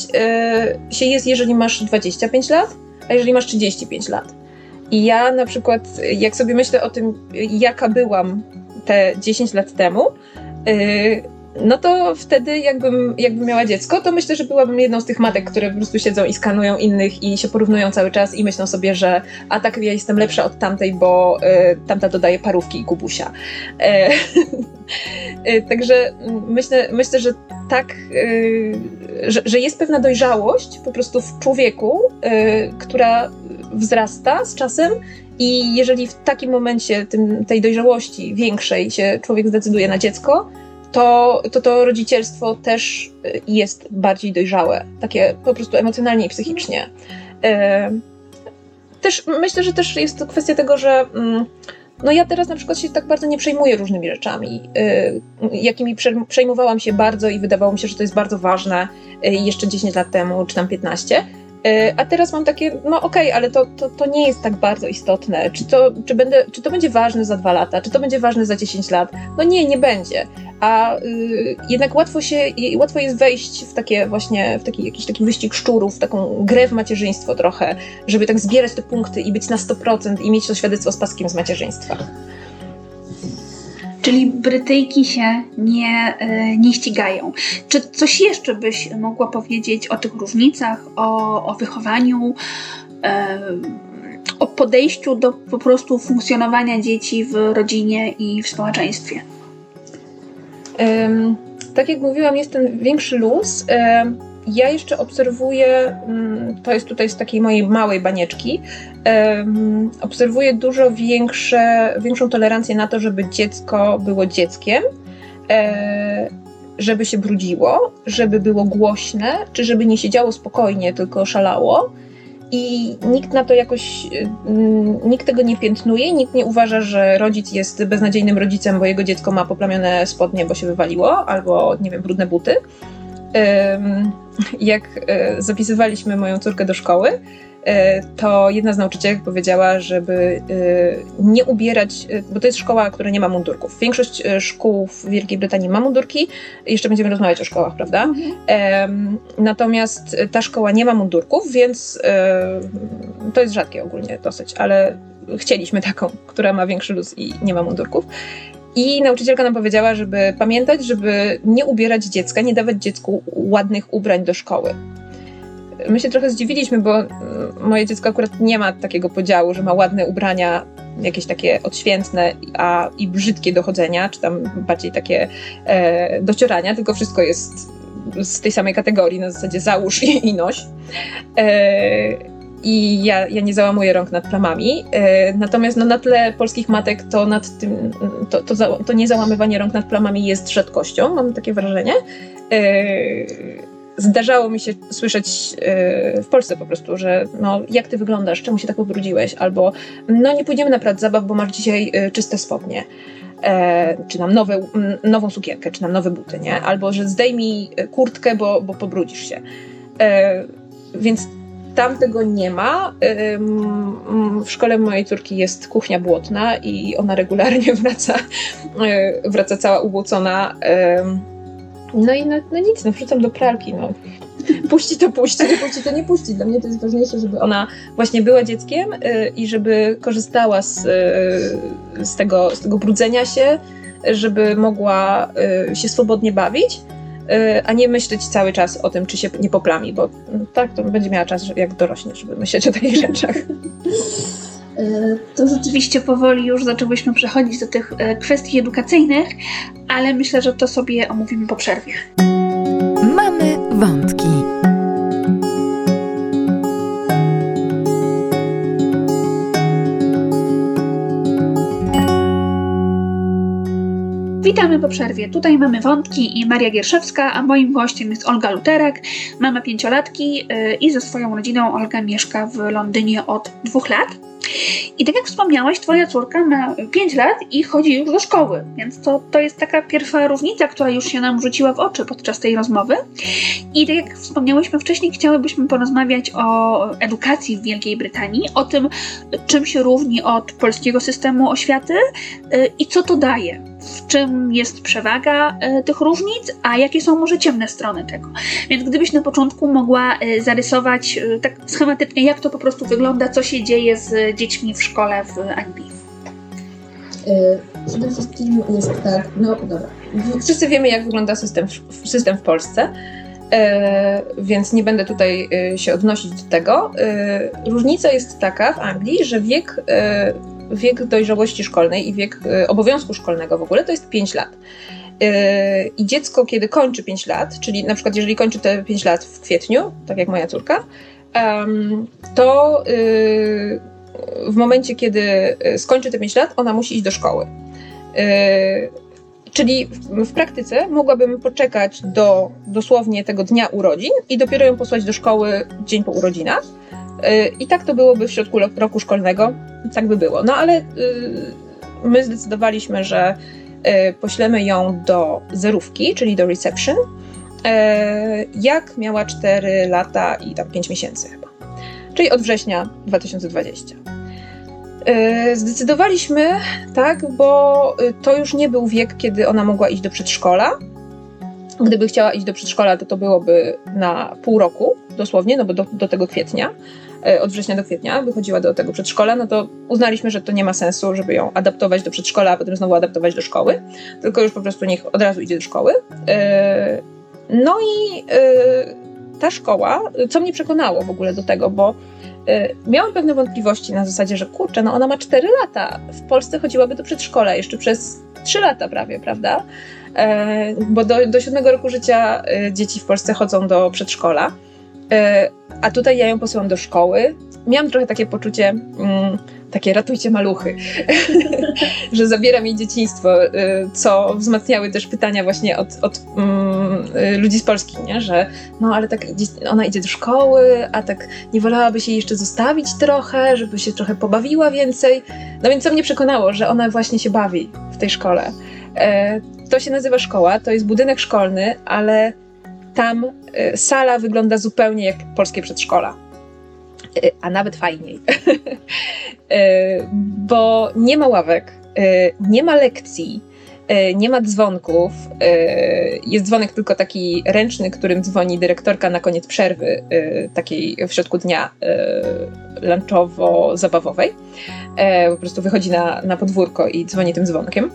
się jest, jeżeli masz 25 lat, a jeżeli masz 35 lat. I ja na przykład, jak sobie myślę o tym, jaka byłam te 10 lat temu, no to wtedy jakbym, jakbym miała dziecko, to myślę, że byłabym jedną z tych matek, które po prostu siedzą i skanują innych i się porównują cały czas i myślą sobie, że a tak ja jestem lepsza od tamtej, bo y, tamta dodaje parówki i kubusia. E, y, (laughs) także myślę, myślę, że tak, y, że, że, jest pewna dojrzałość po prostu w człowieku, która wzrasta z czasem i jeżeli w takim momencie tym, tej dojrzałości większej się człowiek zdecyduje na dziecko, to, to to rodzicielstwo też y, jest bardziej dojrzałe, takie po prostu emocjonalnie i psychicznie. Też myślę, że też jest to kwestia tego, że mm, no ja teraz na przykład się tak bardzo nie przejmuję różnymi rzeczami, y, jakimi przejmowałam się bardzo i wydawało mi się, że to jest bardzo ważne y, jeszcze 10 lat temu, czy tam 15. E, a teraz mam takie, no okej, okay, ale to, to, to nie jest tak bardzo istotne. Czy to, czy, będę, czy to będzie ważne za dwa lata, czy to będzie ważne za 10 lat? No nie, nie będzie. A y, jednak łatwo się, łatwo jest wejść w takie właśnie, w taki jakiś taki wyścig szczurów, w taką grę w macierzyństwo trochę, żeby tak zbierać te punkty i być na 100% i mieć to świadectwo z paskiem z macierzyństwa. Czyli Brytyjki się nie, e, nie ścigają. Czy coś jeszcze byś mogła powiedzieć o tych różnicach, o, o wychowaniu, e, o podejściu do po prostu funkcjonowania dzieci w rodzinie i w społeczeństwie? Tak jak mówiłam, jest ten większy luz. Ja jeszcze obserwuję, um, to jest tutaj z takiej mojej małej banieczki, obserwuję dużo większe, większą tolerancję na to, żeby dziecko było dzieckiem, e, żeby się brudziło, żeby było głośne, czy żeby nie siedziało spokojnie, tylko szalało. I nikt na to jakoś, nikt tego nie piętnuje, nikt nie uważa, że rodzic jest beznadziejnym rodzicem, bo jego dziecko ma poplamione spodnie, bo się wywaliło, albo, nie wiem, brudne buty. Jak e, zapisywaliśmy moją córkę do szkoły, e, to jedna z nauczycielek powiedziała, żeby e, nie ubierać, bo to jest szkoła, która nie ma mundurków. Większość szkół w Wielkiej Brytanii ma mundurki, jeszcze będziemy rozmawiać o szkołach, prawda? Mhm. Natomiast ta szkoła nie ma mundurków, więc to jest rzadkie ogólnie dosyć, ale chcieliśmy taką, która ma większy luz i nie ma mundurków. I nauczycielka nam powiedziała, żeby pamiętać, żeby nie ubierać dziecka, nie dawać dziecku ładnych ubrań do szkoły. My się trochę zdziwiliśmy, bo mm, moje dziecko akurat nie ma takiego podziału, że ma ładne ubrania, jakieś takie odświętne a, i brzydkie dochodzenia, czy tam bardziej takie e, docierania, tylko wszystko jest z tej samej kategorii, na zasadzie załóż i, i noś. E, i ja, ja nie załamuję rąk nad plamami. E, natomiast no, na tle polskich matek to, nad tym, to, to, za, to niezałamywanie rąk nad plamami jest rzadkością, mam takie wrażenie. E, zdarzało mi się słyszeć e, w Polsce po prostu, że no, jak ty wyglądasz, czemu się tak ubrudziłeś, albo no nie pójdziemy na plac zabaw, bo masz dzisiaj czyste spodnie. E, czy nam nowe, nową sukienkę, czy nam nowe buty, nie? Albo, że zdejmij kurtkę, bo, bo pobrudzisz się. E, więc tam tego nie ma. W szkole mojej córki jest kuchnia błotna i ona regularnie (laughs) wraca, e, wraca cała ubłocona. No i no, no nic, no wrzucam do pralki. No. Puści to puści, nie puści to nie puści. Dla mnie to jest ważniejsze, żeby ona właśnie była dzieckiem e, i żeby korzystała z, e, z, tego, z tego brudzenia się, żeby mogła się swobodnie bawić Y, a nie myśleć cały czas o tym, czy się nie poplami, bo tak to będzie miała czas, jak dorośnie, żeby myśleć o takich rzeczach. (laughs) (laughs) Y, to rzeczywiście powoli już zaczęłyśmy przechodzić do tych y, kwestii edukacyjnych, ale myślę, że to sobie omówimy po przerwie. Mamy wątki. Witamy po przerwie. Tutaj mamy wątki i Maria Gierszewska, a moim gościem jest Olga Luterek, mama pięciolatki y, i ze swoją rodziną Olga mieszka w Londynie od dwóch lat. I tak jak wspomniałaś, twoja córka ma 5 lat i chodzi już do szkoły, więc to, to jest taka pierwsza różnica, która już się nam rzuciła w oczy podczas tej rozmowy. I tak jak wspomniałyśmy wcześniej, chciałybyśmy porozmawiać o edukacji w Wielkiej Brytanii, o tym, czym się różni od polskiego systemu oświaty y, i co to daje w czym jest przewaga e, tych różnic, a jakie są może ciemne strony tego. Więc gdybyś na początku mogła e, zarysować e, tak schematycznie, jak to po prostu wygląda, co się dzieje z dziećmi w szkole w Anglii. Przede wszystkim jest tak, no dobra. Wszyscy wiemy, jak wygląda system, system w Polsce. więc nie będę tutaj się odnosić do tego. różnica jest taka w Anglii, że wiek wiek dojrzałości szkolnej i wiek e, obowiązku szkolnego w ogóle to jest 5 lat. E, I dziecko, kiedy kończy 5 lat, czyli na przykład jeżeli kończy te 5 lat w kwietniu, tak jak moja córka, to e, w momencie, kiedy skończy te 5 lat, ona musi iść do szkoły. Czyli w, praktyce mogłabym poczekać do dosłownie tego dnia urodzin i dopiero ją posłać do szkoły dzień po urodzinach. I tak to byłoby w środku roku szkolnego, tak by było. No ale y, my zdecydowaliśmy, że y, poślemy ją do zerówki, czyli do reception, y, jak miała 4 lata i tam 5 miesięcy chyba. Czyli od września 2020. Zdecydowaliśmy tak, bo to już nie był wiek, kiedy ona mogła iść do przedszkola. Gdyby chciała iść do przedszkola, to to byłoby na pół roku, dosłownie, no bo do, do tego kwietnia. E, od września do kwietnia wychodziła do tego przedszkola, no to uznaliśmy, że to nie ma sensu, żeby ją adaptować do przedszkola, a potem znowu adaptować do szkoły, tylko już po prostu niech od razu idzie do szkoły. E, no i e, ta szkoła, co mnie przekonało w ogóle do tego, bo miałam pewne wątpliwości na zasadzie, że kurczę, no ona ma 4 lata, w Polsce chodziłaby do przedszkola jeszcze przez 3 lata prawie, prawda? Bo do, do 7 roku życia dzieci w Polsce chodzą do przedszkola. A tutaj ja ją posyłam do szkoły. Miałam trochę takie poczucie, mm, takie ratujcie maluchy, (laughs) że zabieram jej dzieciństwo, y, co wzmacniały też pytania właśnie od, od mm, y, ludzi z Polski, nie? że no ale tak ona idzie do szkoły, a tak nie wolałaby się jeszcze zostawić trochę, żeby się trochę pobawiła więcej. No więc co mnie przekonało, że ona właśnie się bawi w tej szkole. To się nazywa szkoła, to jest budynek szkolny, ale tam y, sala wygląda zupełnie jak polskie przedszkola. a nawet fajniej, (laughs) bo nie ma ławek, nie ma lekcji, E, nie ma dzwonków. E, jest dzwonek tylko taki ręczny, którym dzwoni dyrektorka na koniec przerwy, e, takiej w środku dnia lunchowo-zabawowej. Po prostu wychodzi na, na podwórko i dzwoni tym dzwonkiem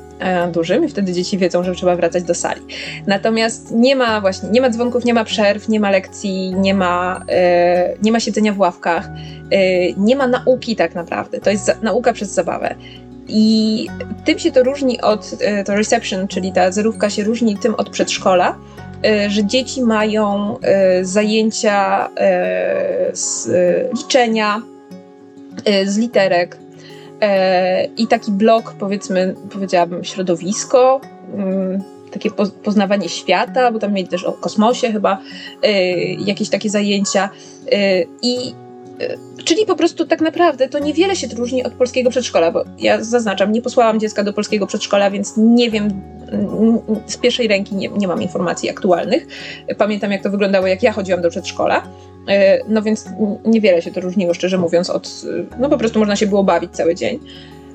dużym i wtedy dzieci wiedzą, że trzeba wracać do sali. Natomiast nie ma właśnie, nie ma dzwonków, nie ma przerw, nie ma lekcji, nie ma, nie ma siedzenia w ławkach, nie ma nauki tak naprawdę. To jest nauka przez zabawę. I tym się to różni od, e, to reception, czyli ta zerówka się różni tym od przedszkola, e, że dzieci mają e, zajęcia z liczenia, z literek i taki blok, powiedzmy, powiedziałabym, środowisko, mm, takie poznawanie świata, bo tam mieli też o kosmosie chyba jakieś takie zajęcia. I Czyli po prostu tak naprawdę to niewiele się różni od polskiego przedszkola, bo ja zaznaczam, nie posłałam dziecka do polskiego przedszkola, więc nie wiem, z pierwszej ręki nie, nie mam informacji aktualnych. Pamiętam, jak to wyglądało, jak ja chodziłam do przedszkola. E, no więc niewiele się to różniło, szczerze mówiąc, od. No po prostu można się było bawić cały dzień.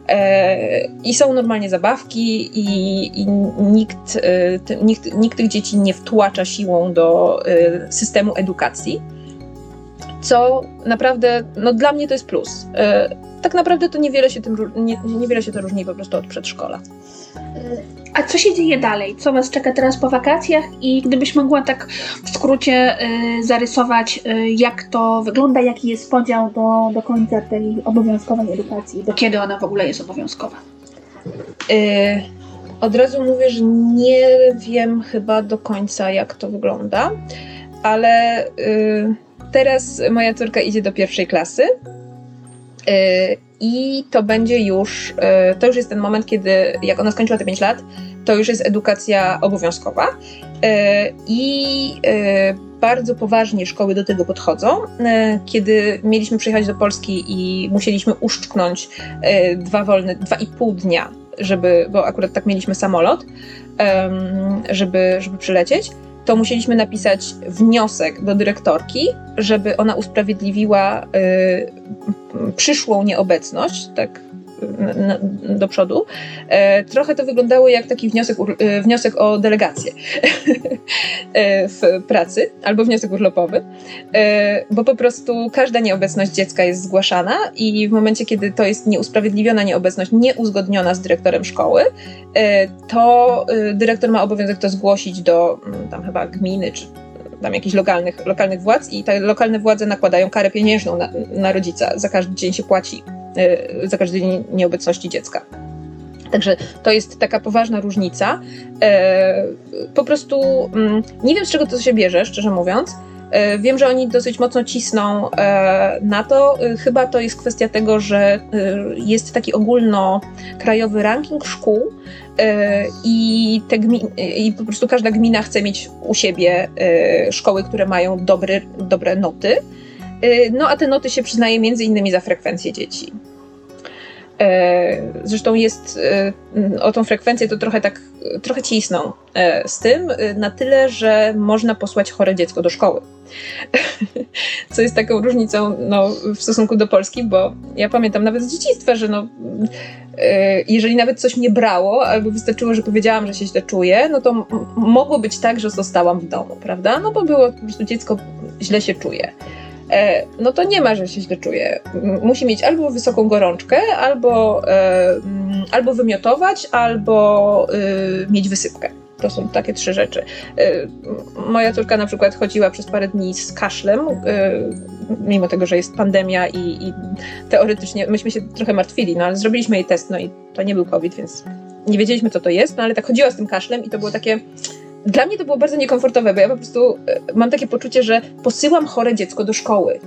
E, I są normalnie zabawki, i, i nikt, nikt, nikt tych dzieci nie wtłacza siłą do systemu edukacji co naprawdę, no dla mnie to jest plus. E, tak naprawdę to niewiele się, tym, nie, niewiele się to różni po prostu od przedszkola. E, a co się dzieje dalej? Co Was czeka teraz po wakacjach? I gdybyś mogła tak w skrócie y, zarysować, y, jak to wygląda, jaki jest podział do, do końca tej obowiązkowej edukacji, do kiedy ona w ogóle jest obowiązkowa? Y, od razu mówię, że nie wiem chyba do końca, jak to wygląda, ale Teraz moja córka idzie do pierwszej klasy. E, I to będzie już, e, to już jest ten moment, kiedy jak ona skończyła te 5 lat, to już jest edukacja obowiązkowa. E, I bardzo poważnie szkoły do tego podchodzą. Kiedy mieliśmy przyjechać do Polski i musieliśmy uszczknąć dwa wolne, dwa i pół dnia, żeby, bo akurat tak mieliśmy samolot, żeby, żeby przylecieć, to musieliśmy napisać wniosek do dyrektorki, żeby ona usprawiedliwiła y, przyszłą nieobecność, tak do przodu. E, trochę to wyglądało jak taki wniosek, e, wniosek o delegację (laughs) e, w pracy albo wniosek urlopowy, bo po prostu każda nieobecność dziecka jest zgłaszana i w momencie, kiedy to jest nieusprawiedliwiona nieobecność, nieuzgodniona z dyrektorem szkoły, to dyrektor ma obowiązek to zgłosić do mm, tam chyba gminy czy tam jakichś lokalnych, lokalnych władz i te lokalne władze nakładają karę pieniężną na, na rodzica. Za każdy dzień się płaci za każdy dzień nieobecności dziecka. Także to jest taka poważna różnica. E, po prostu mm, nie wiem, z czego to się bierze, szczerze mówiąc. E, wiem, że oni dosyć mocno cisną e, na to. Chyba to jest kwestia tego, że jest taki ogólnokrajowy ranking szkół i, te i po prostu każda gmina chce mieć u siebie szkoły, które mają dobre noty. No a te noty się przyznaje między innymi za frekwencję dzieci. E, zresztą jest e, o tą frekwencję to trochę tak, trochę cisną z tym, na tyle, że można posłać chore dziecko do szkoły. (laughs) Co jest taką różnicą no, w stosunku do Polski, bo ja pamiętam nawet z dzieciństwa, że no, jeżeli nawet coś mnie brało, albo wystarczyło, że powiedziałam, że się źle czuję, no to mogło być tak, że zostałam w domu, prawda? No bo było po prostu dziecko źle się czuje. E, no to nie ma, że się źle czuje. Musi mieć albo wysoką gorączkę, albo, e, albo wymiotować, albo e, mieć wysypkę. To są takie trzy rzeczy. Moja córka na przykład chodziła przez parę dni z kaszlem, mimo tego, że jest pandemia i, i teoretycznie myśmy się trochę martwili, no ale zrobiliśmy jej test, no i to nie był COVID, więc nie wiedzieliśmy, co to jest, no ale tak chodziła z tym kaszlem i to było takie dla mnie to było bardzo niekomfortowe, bo ja po prostu e, mam takie poczucie, że posyłam chore dziecko do szkoły.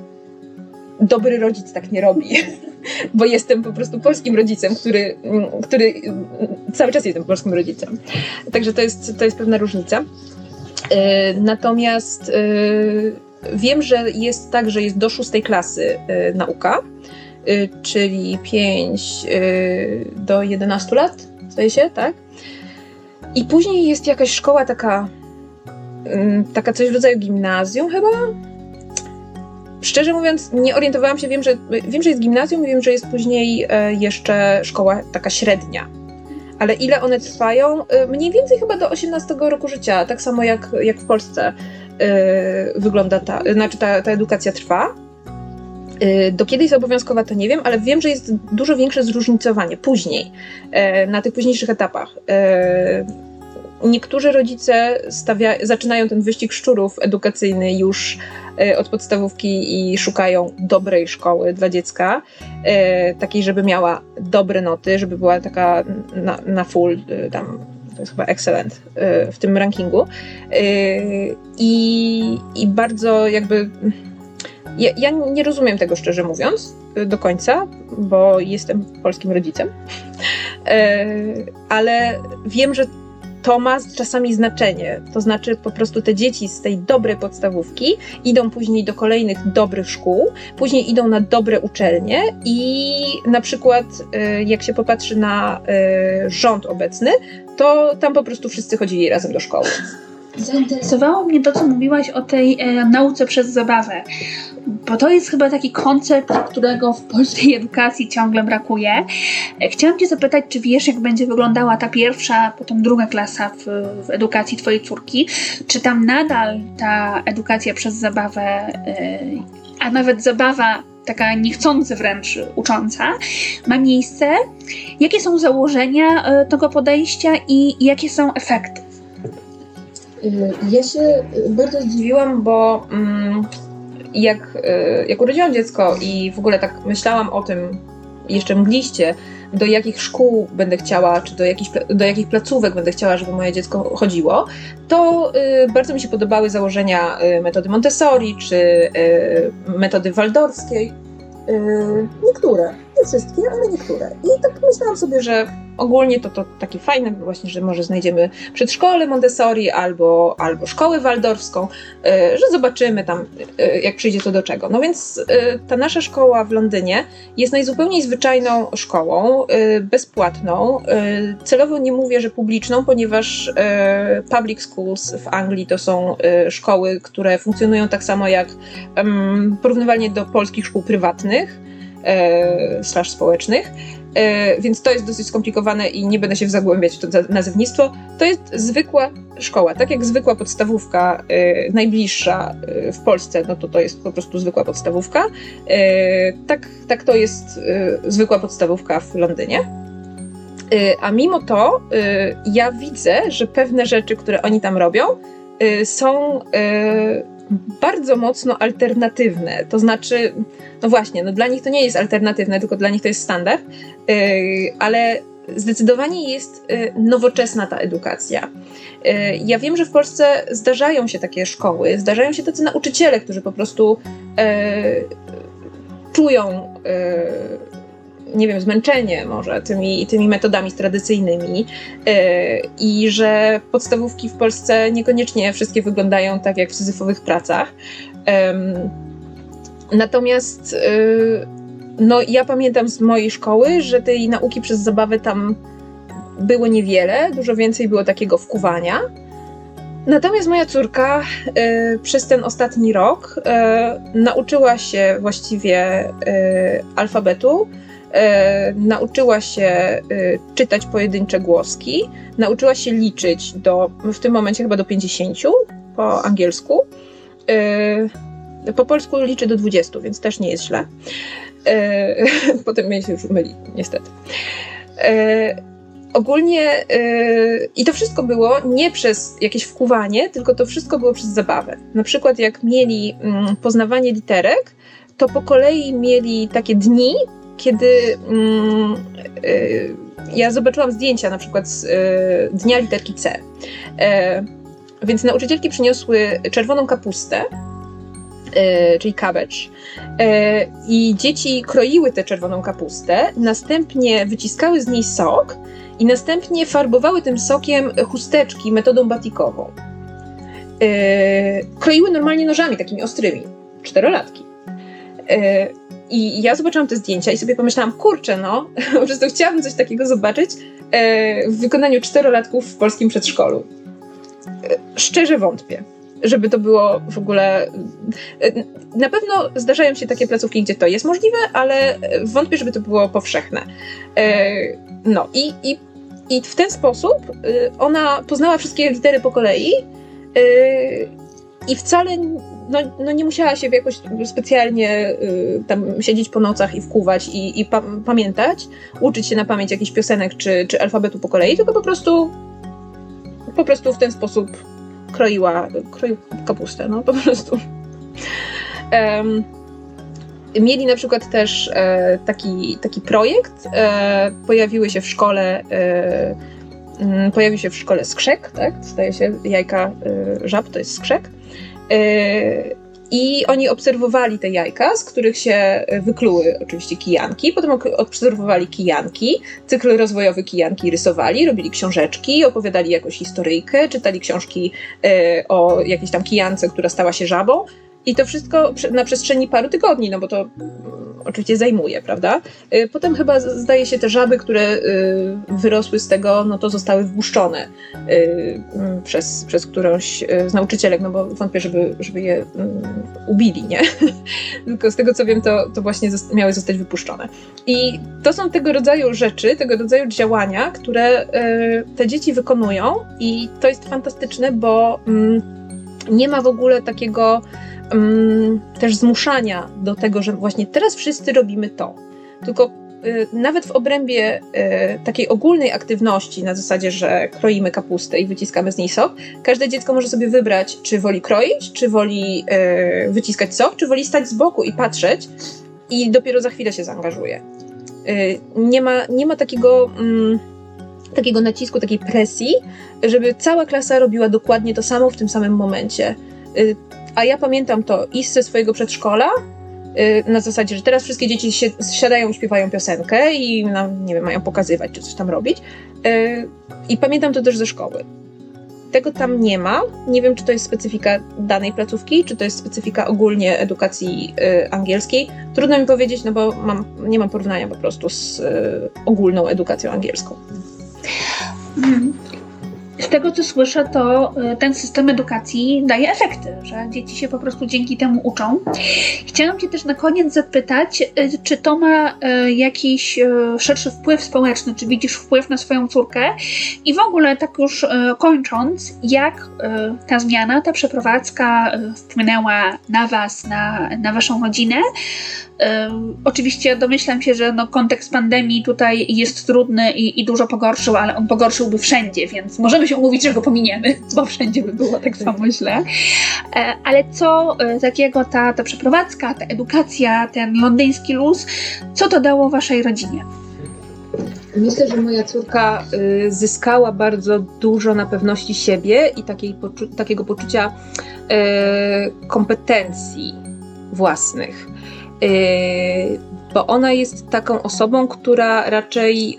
Dobry rodzic tak nie robi, (laughs) bo jestem po prostu polskim rodzicem, który, mm, który mm, cały czas jestem polskim rodzicem. Także to jest, to jest pewna różnica. E, natomiast e, wiem, że jest tak, że jest do szóstej klasy nauka, czyli 5 do 11 lat, zdaje się, tak? I później jest jakaś szkoła taka, taka coś w rodzaju gimnazjum chyba. Szczerze mówiąc, nie orientowałam się, wiem, że, wiem, że jest gimnazjum, wiem, że jest później e, jeszcze szkoła taka średnia. Ale ile one trwają? E, mniej więcej chyba do 18 roku życia, tak samo jak, jak w Polsce e, wygląda ta, znaczy ta, ta edukacja trwa. Do kiedy jest obowiązkowa, to nie wiem, ale wiem, że jest dużo większe zróżnicowanie później, na tych późniejszych etapach niektórzy rodzice stawia, zaczynają ten wyścig szczurów edukacyjny już od podstawówki i szukają dobrej szkoły dla dziecka, takiej, żeby miała dobre noty, żeby była taka na, na full, tam to jest chyba excellent w tym rankingu. I, i bardzo jakby. Ja, ja, nie rozumiem tego szczerze mówiąc do końca, bo jestem polskim rodzicem, (laughs) ale wiem, że to ma czasami znaczenie. To znaczy po prostu te dzieci z tej dobrej podstawówki idą później do kolejnych dobrych szkół, później idą na dobre uczelnie i na przykład y, jak się popatrzy na y, rząd obecny, to tam po prostu wszyscy chodzili razem do szkoły. Zainteresowało mnie to, co mówiłaś o tej e, nauce przez zabawę, bo to jest chyba taki koncept, którego w polskiej edukacji ciągle brakuje. E, chciałam Cię zapytać, czy wiesz, jak będzie wyglądała ta pierwsza, potem druga klasa w, w edukacji Twojej córki? Czy tam nadal ta edukacja przez zabawę, e, a nawet zabawa taka niechcący wręcz ucząca, ma miejsce? Jakie są założenia e, tego podejścia i jakie są efekty? Ja się bardzo zdziwiłam, bo mm, jak, e, jak urodziłam dziecko i w ogóle tak myślałam o tym jeszcze mgliście, do jakich szkół będę chciała, czy do jakich, do jakich placówek będę chciała, żeby moje dziecko chodziło, to y, bardzo mi się podobały założenia y, metody Montessori, czy y, metody waldorskiej. niektóre, nie wszystkie, ale niektóre. I tak myślałam sobie, że ogólnie to, to takie fajne właśnie, że może znajdziemy przedszkole Montessori albo, albo szkołę waldorfską, e, że zobaczymy tam, e, jak przyjdzie to do czego. No więc e, ta nasza szkoła w Londynie jest najzupełniej zwyczajną szkołą, bezpłatną. Celowo nie mówię, że publiczną, ponieważ public schools w Anglii to są szkoły, które funkcjonują tak samo jak porównywalnie do polskich szkół prywatnych slash społecznych. E, więc to jest dosyć skomplikowane i nie będę się zagłębiać w to nazewnictwo. To jest zwykła szkoła, tak jak zwykła podstawówka e, najbliższa e, w Polsce, no to to jest po prostu zwykła podstawówka. tak, tak to jest zwykła podstawówka w Londynie. A mimo to ja widzę, że pewne rzeczy, które oni tam robią, są bardzo mocno alternatywne. To znaczy, no właśnie, no dla nich to nie jest alternatywne, tylko dla nich to jest standard, yy, ale zdecydowanie jest yy, nowoczesna ta edukacja. Yy, ja wiem, że w Polsce zdarzają się takie szkoły, zdarzają się tacy nauczyciele, którzy po prostu czują nie wiem, zmęczenie może tymi, tymi metodami tradycyjnymi yy, i że podstawówki w Polsce niekoniecznie wszystkie wyglądają tak jak w syzyfowych pracach. Natomiast yy, no, ja pamiętam z mojej szkoły, że tej nauki przez zabawę tam było niewiele, dużo więcej było takiego wkuwania. Natomiast moja córka y, przez ten ostatni rok y, nauczyła się właściwie y, alfabetu, nauczyła się e, czytać pojedyncze głoski, nauczyła się liczyć do, w tym momencie chyba do 50 po angielsku. E, po polsku liczy do 20, więc też nie jest źle. E, (laughs) potem mnie się już myli, niestety. E, ogólnie i to wszystko było nie przez jakieś wkuwanie, tylko to wszystko było przez zabawę. Na przykład jak mieli mm, poznawanie literek, to po kolei mieli takie dni, kiedy mm, y, ja zobaczyłam zdjęcia na przykład z y, dnia literki C. E, więc nauczycielki przyniosły czerwoną kapustę, e, czyli e, i dzieci kroiły tę czerwoną kapustę, następnie wyciskały z niej sok i następnie farbowały tym sokiem chusteczki metodą batikową. Kroiły normalnie nożami takimi ostrymi. Czterolatki. I ja zobaczyłam te zdjęcia i sobie pomyślałam, kurczę, no, (laughs) po prostu chciałabym coś takiego zobaczyć e, w wykonaniu czterolatków w polskim przedszkolu. E, szczerze wątpię. żeby to było w ogóle. Na pewno zdarzają się takie placówki, gdzie to jest możliwe, ale wątpię, żeby to było powszechne. No i, i, i w ten sposób ona poznała wszystkie litery po kolei i wcale no, no nie musiała się jakoś specjalnie y, tam siedzieć po nocach i wkuwać i, i pa pamiętać, uczyć się na pamięć jakichś piosenek czy, czy alfabetu po kolei, tylko po prostu po prostu w ten sposób kroiła, kroiła kapustę, no po prostu. Um, mieli na przykład też e, taki, taki projekt, e, pojawiły się w szkole e, mm, pojawił się w szkole skrzek, tak? Staje się jajka e, żab, to jest skrzek. E, I oni obserwowali te jajka, z których się wykluły oczywiście kijanki. Potem obserwowali kijanki, cykl rozwojowy kijanki rysowali, robili książeczki, opowiadali jakąś historyjkę, czytali książki e, o jakiejś tam kijance, która stała się żabą. I to wszystko na przestrzeni paru tygodni, no bo to oczywiście zajmuje, prawda? Y, potem chyba zdaje się te żaby, które y, wyrosły z tego, no to zostały wpuszczone y, mm, przez, przez którąś z nauczycielek, no bo wątpię, żeby, żeby je mm, ubili, nie? (laughs) Tylko z tego co wiem, to, to właśnie miały zostać wypuszczone. I to są tego rodzaju rzeczy, tego rodzaju działania, które te dzieci wykonują i to jest fantastyczne, bo mm, nie ma w ogóle takiego um, też zmuszania do tego, że właśnie teraz wszyscy robimy to. Tylko y, nawet w obrębie y, takiej ogólnej aktywności, na zasadzie, że kroimy kapustę i wyciskamy z niej sok, każde dziecko może sobie wybrać, czy woli kroić, czy woli y, wyciskać sok, czy woli stać z boku i patrzeć, i dopiero za chwilę się zaangażuje. Y, nie, ma, nie ma takiego. Mm, takiego nacisku, takiej presji, żeby cała klasa robiła dokładnie to samo w tym samym momencie. A ja pamiętam to i ze swojego przedszkola, y, na zasadzie, że teraz wszystkie dzieci się, siadają śpiewają piosenkę i nam, nie wiem, mają pokazywać, czy coś tam robić. Y, I pamiętam to też ze szkoły. Tego tam nie ma. Nie wiem, czy to jest specyfika danej placówki, czy to jest specyfika ogólnie edukacji y, angielskiej. Trudno mi powiedzieć, no bo mam, nie mam porównania po prostu z ogólną edukacją angielską. Z tego co słyszę, to y, ten system edukacji daje efekty, że dzieci się po prostu dzięki temu uczą. Chciałam Cię też na koniec zapytać, y, czy to ma y, jakiś szerszy wpływ społeczny, czy widzisz wpływ na swoją córkę? I w ogóle tak już kończąc, jak ta zmiana, ta przeprowadzka wpłynęła na Was, na, na Waszą rodzinę? Oczywiście domyślam się, że no, kontekst pandemii tutaj jest trudny i, i, dużo pogorszył, ale on pogorszyłby wszędzie, więc możemy się umówić, że go pominiemy, (laughs) bo wszędzie by było tak samo źle. E, ale co e, takiego ta, ta przeprowadzka, ta edukacja, ten londyński luz, co to dało waszej rodzinie? Myślę, że moja córka y, zyskała bardzo dużo na pewności siebie i takiej poczu takiego poczucia y, kompetencji własnych. Bo ona jest taką osobą, która raczej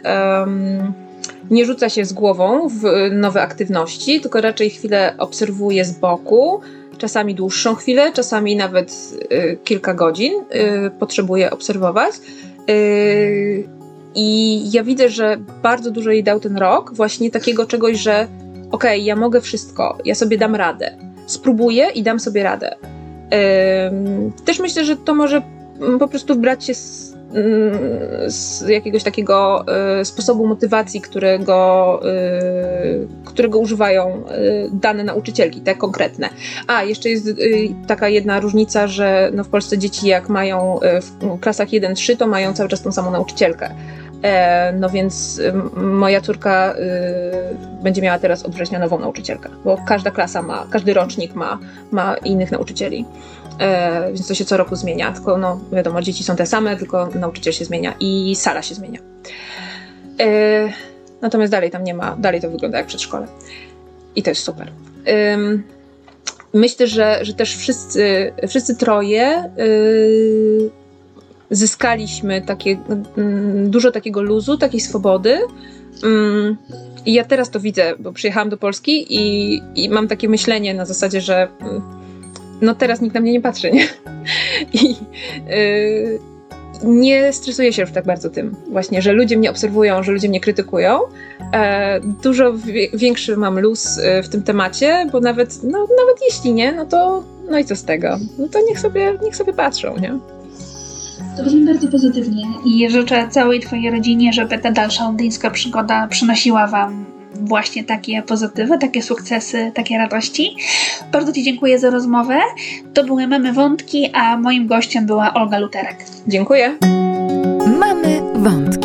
nie rzuca się z głową w nowe aktywności, tylko raczej chwilę obserwuje z boku, czasami dłuższą chwilę, czasami nawet y, kilka godzin y, potrzebuje obserwować. Y, I ja widzę, że bardzo dużo jej dał ten rok, właśnie takiego czegoś, że okej, okay, ja mogę wszystko, ja sobie dam radę. Spróbuję i dam sobie radę. Też myślę, że to może po prostu brać się z, mm, z jakiegoś takiego y, sposobu motywacji, którego, y, którego używają y, dane nauczycielki, te konkretne. A, jeszcze jest taka jedna różnica, że no w Polsce dzieci jak mają w klasach 1-3, to mają cały czas tą samą nauczycielkę. E, no więc moja córka będzie miała teraz od września nową nauczycielkę, bo każda klasa ma, każdy rocznik ma, ma innych nauczycieli. E, więc to się co roku zmienia. Tylko, no wiadomo, dzieci są te same, tylko nauczyciel się zmienia i sala się zmienia. E, natomiast dalej tam nie ma, dalej to wygląda jak przedszkole. I to jest super. myślę, że, że też wszyscy, wszyscy troje y, zyskaliśmy takie, mm, dużo takiego luzu, takiej swobody. Mm, I ja teraz to widzę, bo przyjechałam do Polski i, i mam takie myślenie na zasadzie, że mm, no teraz nikt na mnie nie patrzy, nie? (laughs) I, yy, nie stresuję się już tak bardzo tym, właśnie, że ludzie mnie obserwują, że ludzie mnie krytykują. E, dużo większy mam luz e, w tym temacie, bo nawet, no, nawet jeśli nie, no to no i co z tego? No to niech sobie, niech sobie patrzą, nie? To brzmi bardzo pozytywnie i życzę całej Twojej rodzinie, żeby ta dalsza ondyńska przygoda przynosiła Wam właśnie takie pozytywy, takie sukcesy, takie radości. Bardzo Ci dziękuję za rozmowę. To były Mamy Wątki, a moim gościem była Olga Luterek. Dziękuję. Mamy Wątki.